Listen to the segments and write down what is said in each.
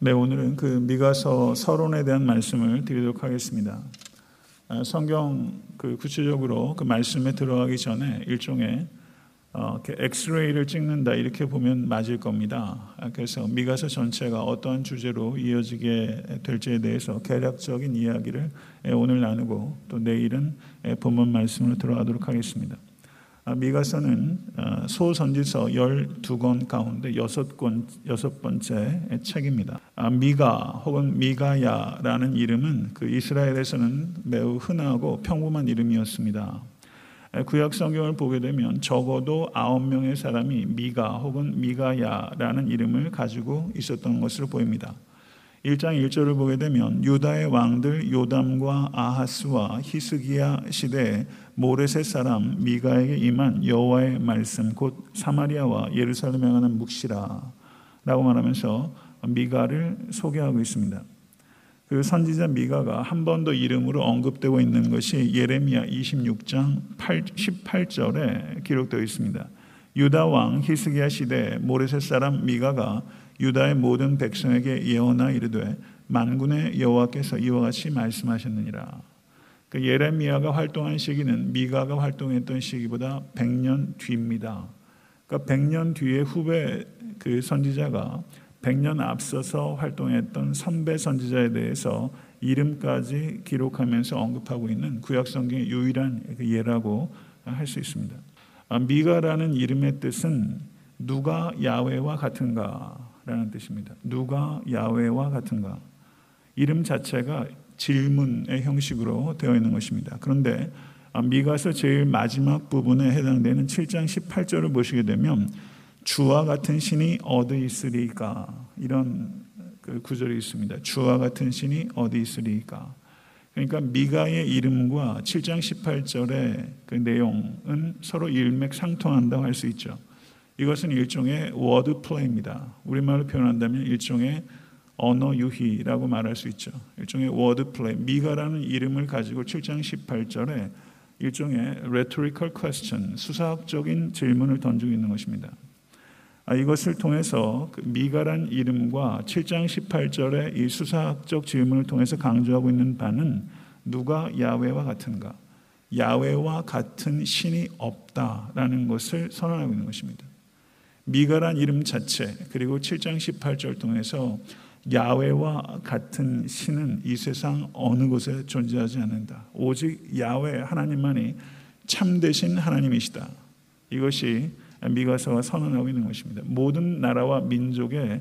네, 오늘은 그 미가서 서론에 대한 말씀을 드리도록 하겠습니다. 아, 성경 그 구체적으로 그 말씀에 들어가기 전에 일종의 어, 엑스레이를 찍는다 이렇게 보면 맞을 겁니다. 아, 그래서 미가서 전체가 어떠한 주제로 이어지게 될지에 대해서 개략적인 이야기를 오늘 나누고 또 내일은 본문 말씀으로 들어가도록 하겠습니다. 아, 미가서는 어, 소선지서 12권 가운데 여섯 권 여섯 번째 책입니다. 아, 미가 혹은 미가야라는 이름은 그 이스라엘에서는 매우 흔하고 평범한 이름이었습니다. 구약 성경을 보게 되면 적어도 아홉 명의 사람이 미가 혹은 미가야라는 이름을 가지고 있었던 것으로 보입니다. 1장 1절을 보게 되면 유다의 왕들 요담과 아하스와 히스기야 시대에 모레셋 사람 미가에게 임한 여호와의 말씀 곧 사마리아와 예루살렘에 관한 묵시라 라고 말하면서 미가를 소개하고 있습니다. 그 선지자 미가가 한 번 더 이름으로 언급되고 있는 것이 예레미야 26장 8, 18절에 기록되어 있습니다. 유다 왕 히스기야 시대 모레셋 사람 미가가 유다의 모든 백성에게 예언하 이르되 만군의 여호와께서 이와 같이 말씀하셨느니라. 그 예레미야가 활동한 시기는 미가가 활동했던 시기보다 100년 뒤입니다. 그러니까 100년 뒤에 후배 그 선지자가 100년 앞서서 활동했던 선배 선지자에 대해서 이름까지 기록하면서 언급하고 있는 구약 성경의 유일한 그 예라고 할 수 있습니다. 아, 미가라는 이름의 뜻은 누가 야외와 같은가 라는 뜻입니다. 누가 야외와 같은가? 이름 자체가 질문의 형식으로 되어 있는 것입니다. 그런데 아, 미가서 제일 마지막 부분에 해당되는 7장 18절을 보시게 되면 주와 같은 신이 어디 있으리까? 이런 그 구절이 있습니다. 주와 같은 신이 어디 있으리까? 그러니까 미가의 이름과 7장 18절의 그 내용은 서로 일맥상통한다고 할 수 있죠. 이것은 일종의 word play입니다. 우리말로 표현한다면 일종의 언어 유희라고 말할 수 있죠. 일종의 word play. 미가라는 이름을 가지고 7장 18절에 일종의 rhetorical question, 수사학적인 질문을 던지고 있는 것입니다. 아, 이것을 통해서 그 미가란 이름과 7장 18절의 이 수사학적 질문을 통해서 강조하고 있는 바는 누가 야외와 같은가? 야외와 같은 신이 없다라는 것을 선언하고 있는 것입니다. 미가란 이름 자체 그리고 7장 18절 통해서 야외와 같은 신은 이 세상 어느 곳에 존재하지 않는다. 오직 야외 하나님만이 참되신 하나님이시다. 이것이 미가서가 선언하고 있는 것입니다. 모든 나라와 민족의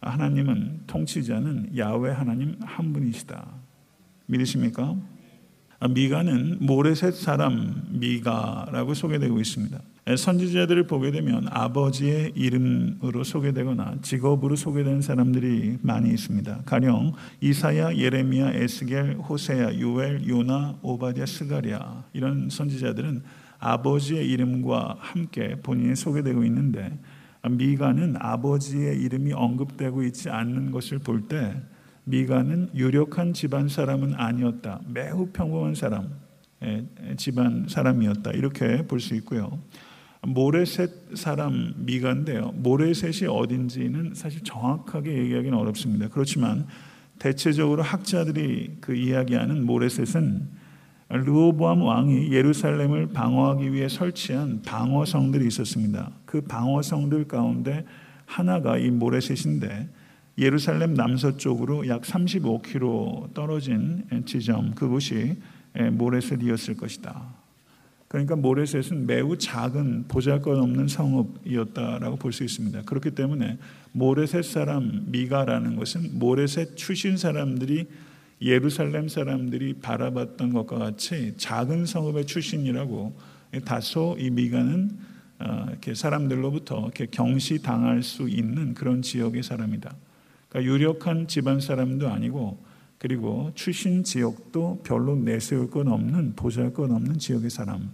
하나님은 통치자는 야외 하나님 한 분이시다. 믿으십니까? 미가는 모레셋 사람 미가라고 소개되고 있습니다. 선지자들을 보게 되면 아버지의 이름으로 소개되거나 직업으로 소개된 사람들이 많이 있습니다. 가령 이사야, 예레미야, 에스겔, 호세야, 요엘, 요나, 오바디아, 스가랴 이런 선지자들은 아버지의 이름과 함께 본인이 소개되고 있는데 미가는 아버지의 이름이 언급되고 있지 않는 것을 볼 때 미가는 유력한 집안 사람은 아니었다. 매우 평범한 사람, 집안 사람이었다. 이렇게 볼 수 있고요. 모레셋 사람 미가인데요. 모레셋이 어딘지는 사실 정확하게 얘기하기는 어렵습니다. 그렇지만 대체적으로 학자들이 그 이야기하는 모레셋은 르호보암 왕이 예루살렘을 방어하기 위해 설치한 방어성들이 있었습니다. 그 방어성들 가운데 하나가 이 모레셋인데 예루살렘 남서쪽으로 약 35km 떨어진 지점 그곳이 모레셋이었을 것이다. 그러니까 모레셋은 매우 작은 보잘것없는 성읍이었다라고 볼 수 있습니다. 그렇기 때문에 모레셋 사람 미가라는 것은 모레셋 출신 사람들이 예루살렘 사람들이 바라봤던 것과 같이 작은 성읍의 출신이라고 다소 이 미가는 어, 이렇게 사람들로부터 이렇게 경시 당할 수 있는 그런 지역의 사람이다. 그러니까 유력한 집안 사람도 아니고 그리고 출신 지역도 별로 내세울 것 없는 보잘 것 없는 지역의 사람.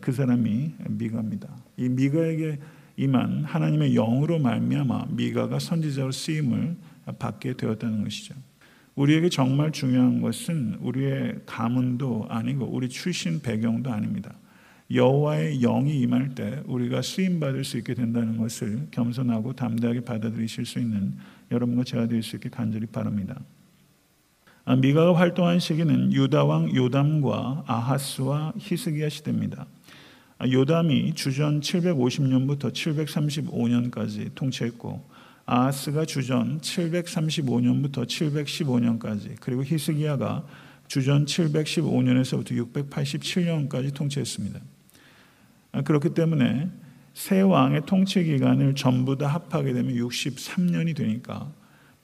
그 사람이 미가입니다. 이 미가에게 임한 하나님의 영으로 말미암아 미가가 선지자로 쓰임을 받게 되었다는 것이죠. 우리에게 정말 중요한 것은 우리의 가문도 아니고 우리 출신 배경도 아닙니다. 여호와의 영이 임할 때 우리가 쓰임 받을 수 있게 된다는 것을 겸손하고 담대하게 받아들이실 수 있는 여러분과 제가 될 수 있게 간절히 바랍니다. 아, 미가가 활동한 시기는 유다 왕 요담과 아하스와 히스기야 시대입니다. 아, 요담이 주전 750년부터 735년까지 통치했고 아하스가 주전 735년부터 715년까지 그리고 히스기야가 주전 715년에서부터 687년까지 통치했습니다. 아, 그렇기 때문에 세 왕의 통치 기간을 전부 다 합하게 되면 63년이 되니까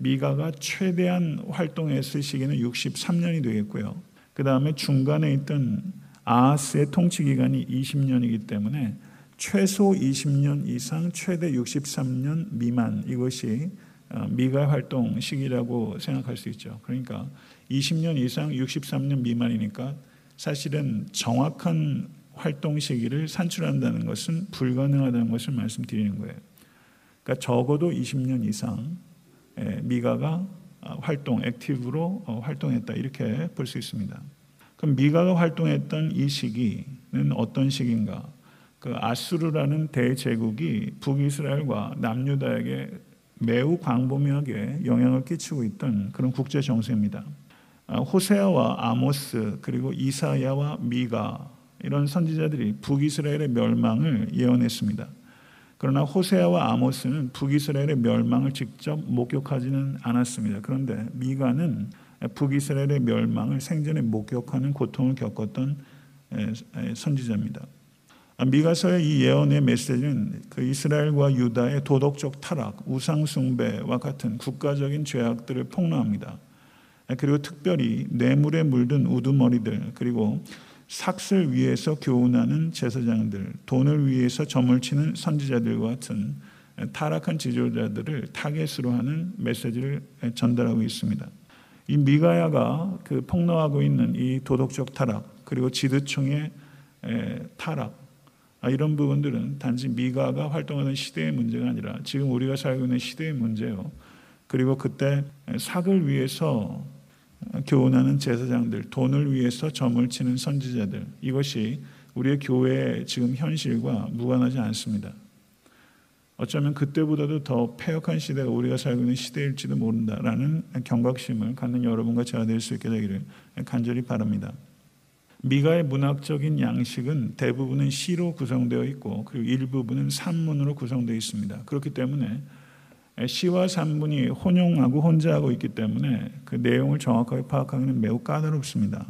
미가가 최대한 활동했을 시기는 63년이 되겠고요. 그 다음에 중간에 있던 아하스의 통치 기간이 20년이기 때문에 최소 20년 이상, 최대 63년 미만 이것이 어, 미가 활동 시기라고 생각할 수 있죠. 그러니까 20년 이상, 63년 미만이니까 사실은 정확한 활동 시기를 산출한다는 것은 불가능하다는 것을 말씀드리는 거예요. 그러니까 적어도 20년 이상 예, 미가가 어, 활동, 액티브로 어, 활동했다 이렇게 볼 수 있습니다. 그럼 미가가 활동했던 이 시기는 어떤 시기인가? 그 아수르라는 대제국이 북이스라엘과 남유다에게 매우 광범위하게 영향을 끼치고 있던 그런 국제 정세입니다. 아, 호세아와 아모스 그리고 이사야와 미가 이런 선지자들이 북이스라엘의 멸망을 예언했습니다. 그러나 호세아와 아모스는 북이스라엘의 멸망을 직접 목격하지는 않았습니다. 그런데 미가는 북이스라엘의 멸망을 생전에 목격하는 고통을 겪었던 선지자입니다. 미가서의 이 예언의 메시지는 그 이스라엘과 유다의 도덕적 타락, 우상 숭배와 같은 국가적인 죄악들을 폭로합니다. 그리고 특별히 뇌물에 물든 우두머리들 그리고 삭슬 위에서 교훈하는 제사장들, 돈을 위해서 점을 치는 선지자들과 같은 타락한 지도자들을 타겟으로 하는 메시지를 전달하고 있습니다. 이 미가야가 그 폭로하고 있는 이 도덕적 타락 그리고 지도층의 타락 아, 이런 부분들은 단지 미가가 활동하는 시대의 문제가 아니라 지금 우리가 살고 있는 시대의 문제요. 그리고 그때 삭을 위해서 교훈하는 제사장들, 돈을 위해서 점을 치는 선지자들, 이것이 우리의 교회의 지금 현실과 무관하지 않습니다. 어쩌면 그때보다도 더 폐역한 시대가 우리가 살고 있는 시대일지도 모른다라는 경각심을 갖는 여러분과 제가 될 수 있게 되기를 간절히 바랍니다. 미가의 문학적인 양식은 대부분은 시로 구성되어 있고 그리고 일부분은 산문으로 구성되어 있습니다. 그렇기 때문에 시와 산문이 혼용하고 혼자하고 있기 때문에 그 내용을 정확하게 파악하기는 매우 까다롭습니다.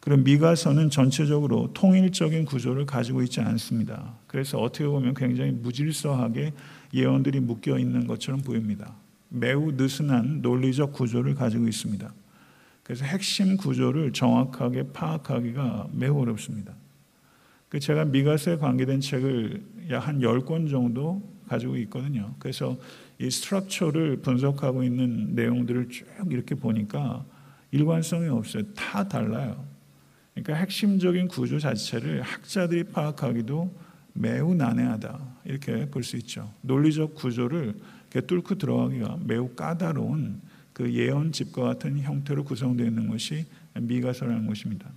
그리고 미가서는 전체적으로 통일적인 구조를 가지고 있지 않습니다. 그래서 어떻게 보면 굉장히 무질서하게 예언들이 묶여 있는 것처럼 보입니다. 매우 느슨한 논리적 구조를 가지고 있습니다. 그래서 핵심 구조를 정확하게 파악하기가 매우 어렵습니다. 그 제가 미가서에 관계된 책을 약 한 10권 정도 가지고 있거든요. 그래서 이 스트럭처를 분석하고 있는 내용들을 쭉 이렇게 보니까 일관성이 없어요. 다 달라요. 그러니까 핵심적인 구조 자체를 학자들이 파악하기도 매우 난해하다. 이렇게 볼 수 있죠. 논리적 구조를 뚫고 들어가기가 매우 까다로운 그 예언집과 같은 형태로 구성되어 있는 것이 미가서라는 것입니다.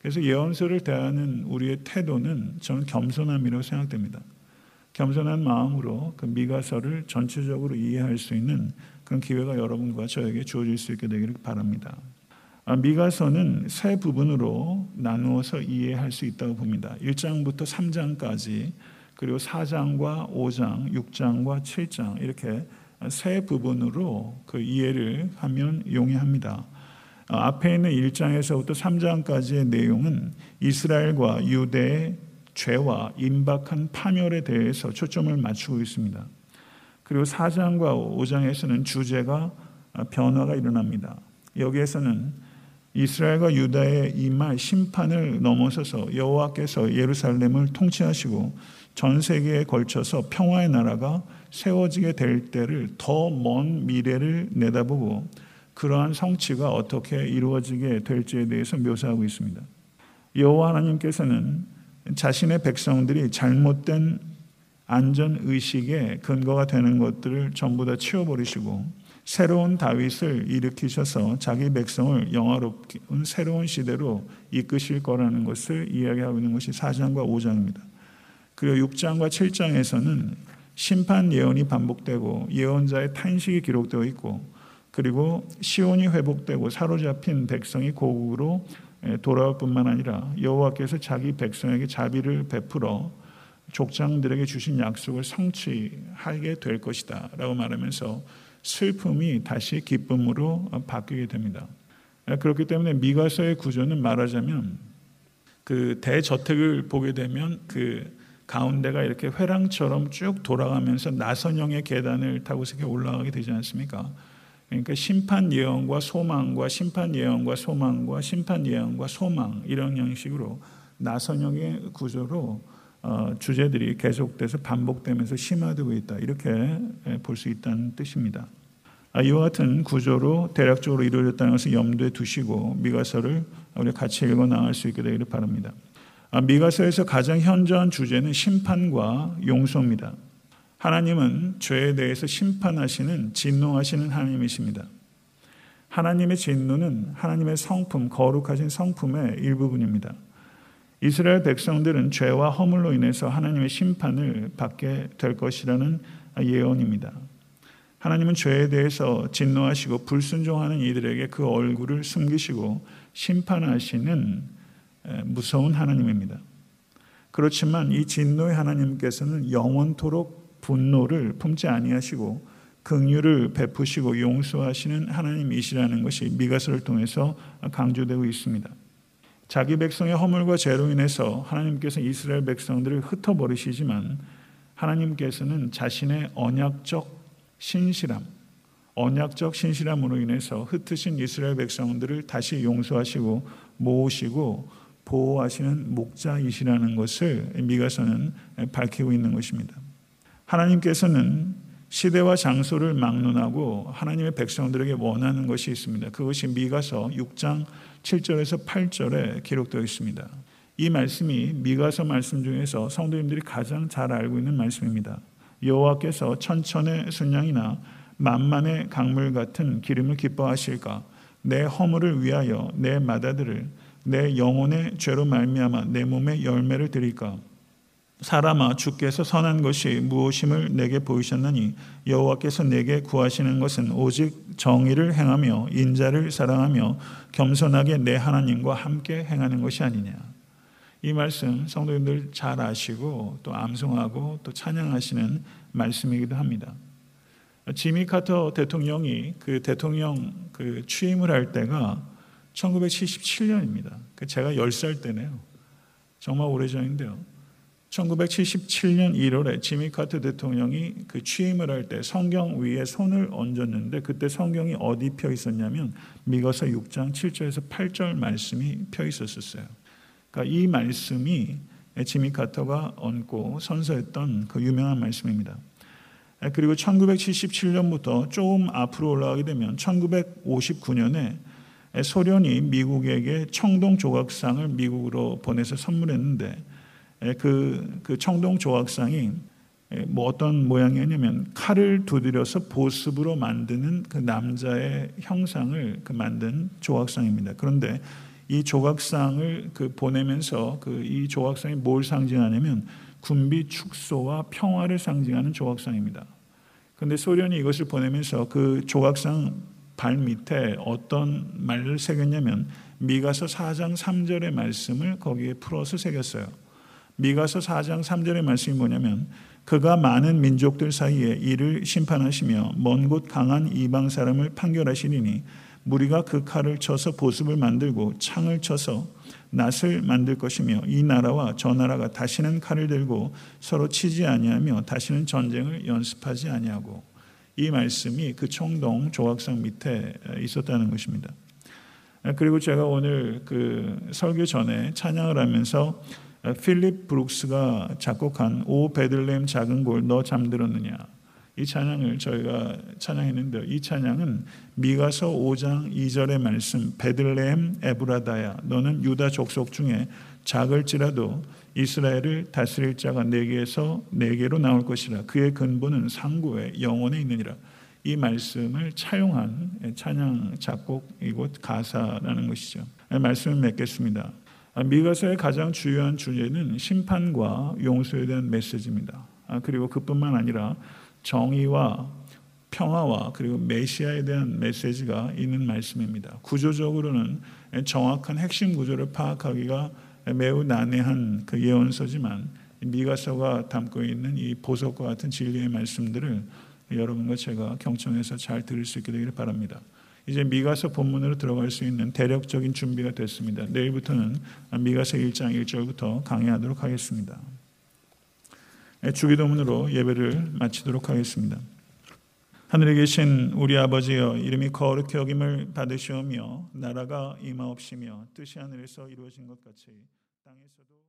그래서 예언서를 대하는 우리의 태도는 저는 겸손함이라고 생각됩니다. 겸손한 마음으로 그 미가서를 전체적으로 이해할 수 있는 그런 기회가 여러분과 저에게 주어질 수 있게 되기를 바랍니다. 아, 미가서는 세 부분으로 나누어서 이해할 수 있다고 봅니다. 1장부터 3장까지 그리고 4장과 5장, 6장과 7장 이렇게 세 부분으로 그 이해를 하면 용이합니다. 아, 앞에 있는 1장에서부터 3장까지의 내용은 이스라엘과 유대의 죄와 임박한 파멸에 대해서 초점을 맞추고 있습니다. 그리고 4장과 5장에서는 주제가 변화가 일어납니다. 여기에서는 이스라엘과 유다의 이말 심판을 넘어서서 여호와께서 예루살렘을 통치하시고 전 세계에 걸쳐서 평화의 나라가 세워지게 될 때를 더 먼 미래를 내다보고 그러한 성취가 어떻게 이루어지게 될지에 대해서 묘사하고 있습니다. 여호와 하나님께서는 자신의 백성들이 잘못된 안전 의식에 근거가 되는 것들을 전부 다 치워버리시고 새로운 다윗을 일으키셔서 자기 백성을 영화롭은 새로운 시대로 이끄실 거라는 것을 이야기하고 있는 것이 4장과 5장입니다. 그리고 6장과 7장에서는 심판 예언이 반복되고 예언자의 탄식이 기록되어 있고 그리고 시온이 회복되고 사로잡힌 백성이 고국으로 돌아올 뿐만 아니라 여호와께서 자기 백성에게 자비를 베풀어 족장들에게 주신 약속을 성취하게 될 것이다 라고 말하면서 슬픔이 다시 기쁨으로 바뀌게 됩니다. 그렇기 때문에 미가서의 구조는 말하자면 그 대저택을 보게 되면 그 가운데가 이렇게 회랑처럼 쭉 돌아가면서 나선형의 계단을 타고서 이렇게 올라가게 되지 않습니까? 그러니까 심판 예언과 소망과 심판 예언과 소망과 심판 예언과 소망 이런 형식으로 나선형의 구조로 어, 주제들이 계속돼서 반복되면서 심화되고 있다 이렇게 볼 수 있다는 뜻입니다. 아, 이와 같은 구조로 대략적으로 이루어졌다는 것을 염두에 두시고 미가서를 우리 같이 읽어 나갈 수 있게 되기를 바랍니다. 아, 미가서에서 가장 현저한 주제는 심판과 용서입니다. 하나님은 죄에 대해서 심판하시는 진노하시는 하나님이십니다. 하나님의 진노는 하나님의 성품, 거룩하신 성품의 일부분입니다. 이스라엘 백성들은 죄와 허물로 인해서 하나님의 심판을 받게 될 것이라는 예언입니다. 하나님은 죄에 대해서 진노하시고 불순종하는 이들에게 그 얼굴을 숨기시고 심판하시는 무서운 하나님입니다. 그렇지만 이 진노의 하나님께서는 영원토록 분노를 품지 아니하시고 긍휼을 베푸시고 용서하시는 하나님이시라는 것이 미가서를 통해서 강조되고 있습니다. 자기 백성의 허물과 죄로 인해서 하나님께서 이스라엘 백성들을 흩어버리시지만 하나님께서는 자신의 언약적 신실함, 언약적 신실함으로 인해서 흩으신 이스라엘 백성들을 다시 용서하시고 모으시고 보호하시는 목자이시라는 것을 미가서는 밝히고 있는 것입니다. 하나님께서는 시대와 장소를 막론하고 하나님의 백성들에게 원하는 것이 있습니다. 그것이 미가서 6장 7절에서 8절에 기록되어 있습니다. 이 말씀이 미가서 말씀 중에서 성도님들이 가장 잘 알고 있는 말씀입니다. 여호와께서 천천의 순양이나 만만의 강물 같은 기름을 기뻐하실까? 내 허물을 위하여 내 마다들을 내 영혼의 죄로 말미암아 내 몸에 열매를 드릴까? 사람아 주께서 선한 것이 무엇임을 내게 보이셨나니 여호와께서 내게 구하시는 것은 오직 정의를 행하며 인자를 사랑하며 겸손하게 내 하나님과 함께 행하는 것이 아니냐. 이 말씀 성도님들 잘 아시고 또 암송하고 또 찬양하시는 말씀이기도 합니다. 지미 카터 대통령이 그 대통령 그 취임을 할 때가 1977년입니다. 그 제가 10살 때네요. 정말 오래전인데요. 1977년 1월에 지미 카터 대통령이 그 취임을 할 때 성경 위에 손을 얹었는데 그때 성경이 어디 펴 있었냐면 미가서 6장 7절에서 8절 말씀이 펴 있었어요. 그러니까 이 말씀이 지미 카터가 얹고 선서했던 그 유명한 말씀입니다. 그리고 1977년부터 조금 앞으로 올라가게 되면 1959년에 소련이 미국에게 청동 조각상을 미국으로 보내서 선물했는데 그, 그 청동 조각상이 뭐 어떤 모양이냐면 칼을 두드려서 보습으로 만드는 그 남자의 형상을 그 만든 조각상입니다. 그런데 이 조각상을 그 보내면서 그 이 조각상이 뭘 상징하냐면 군비 축소와 평화를 상징하는 조각상입니다. 그런데 소련이 이것을 보내면서 그 조각상 발 밑에 어떤 말을 새겼냐면 미가서 4장 3절의 말씀을 거기에 풀어서 새겼어요. 미가서 4장 3절의 말씀이 뭐냐면 그가 많은 민족들 사이에 이를 심판하시며 먼 곳 강한 이방 사람을 판결하시리니 무리가 그 칼을 쳐서 보습을 만들고 창을 쳐서 낫을 만들 것이며 이 나라와 저 나라가 다시는 칼을 들고 서로 치지 아니하며 다시는 전쟁을 연습하지 아니하고 이 말씀이 그 총동 조각상 밑에 있었다는 것입니다. 그리고 제가 오늘 그 설교 전에 찬양을 하면서 필립 브룩스가 작곡한 오 베들레헴 작은 골 너 잠들었느냐 이 찬양을 저희가 찬양했는데 이 찬양은 미가서 5장 2절의 말씀 베들레헴 에브라다야 너는 유다 족속 중에 작을지라도 이스라엘을 다스릴 자가 내게서 내게로 나올 것이라 그의 근본은 상고에 영원에 있느니라 이 말씀을 차용한 찬양 작곡이고 가사라는 것이죠. 말씀을 맺겠습니다. 미가서의 가장 중요한 주제는 심판과 용서에 대한 메시지입니다. 그리고 그뿐만 아니라 정의와 평화와 그리고 메시아에 대한 메시지가 있는 말씀입니다. 구조적으로는 정확한 핵심 구조를 파악하기가 매우 난해한 그 예언서지만 미가서가 담고 있는 이 보석과 같은 진리의 말씀들을 여러분과 제가 경청해서 잘 들을 수 있게 되기를 바랍니다. 이제 미가서 본문으로 들어갈 수 있는 대략적인 준비가 됐습니다. 내일부터는 미가서 1장 1절부터 강의하도록 하겠습니다. 주기도문으로 예배를 마치도록 하겠습니다. 하늘에 계신 우리 아버지여 이름이 거룩히 여김을 받으시오며 나라가 임하옵시며 뜻이 하늘에서 이루어진 것 같이 땅에서도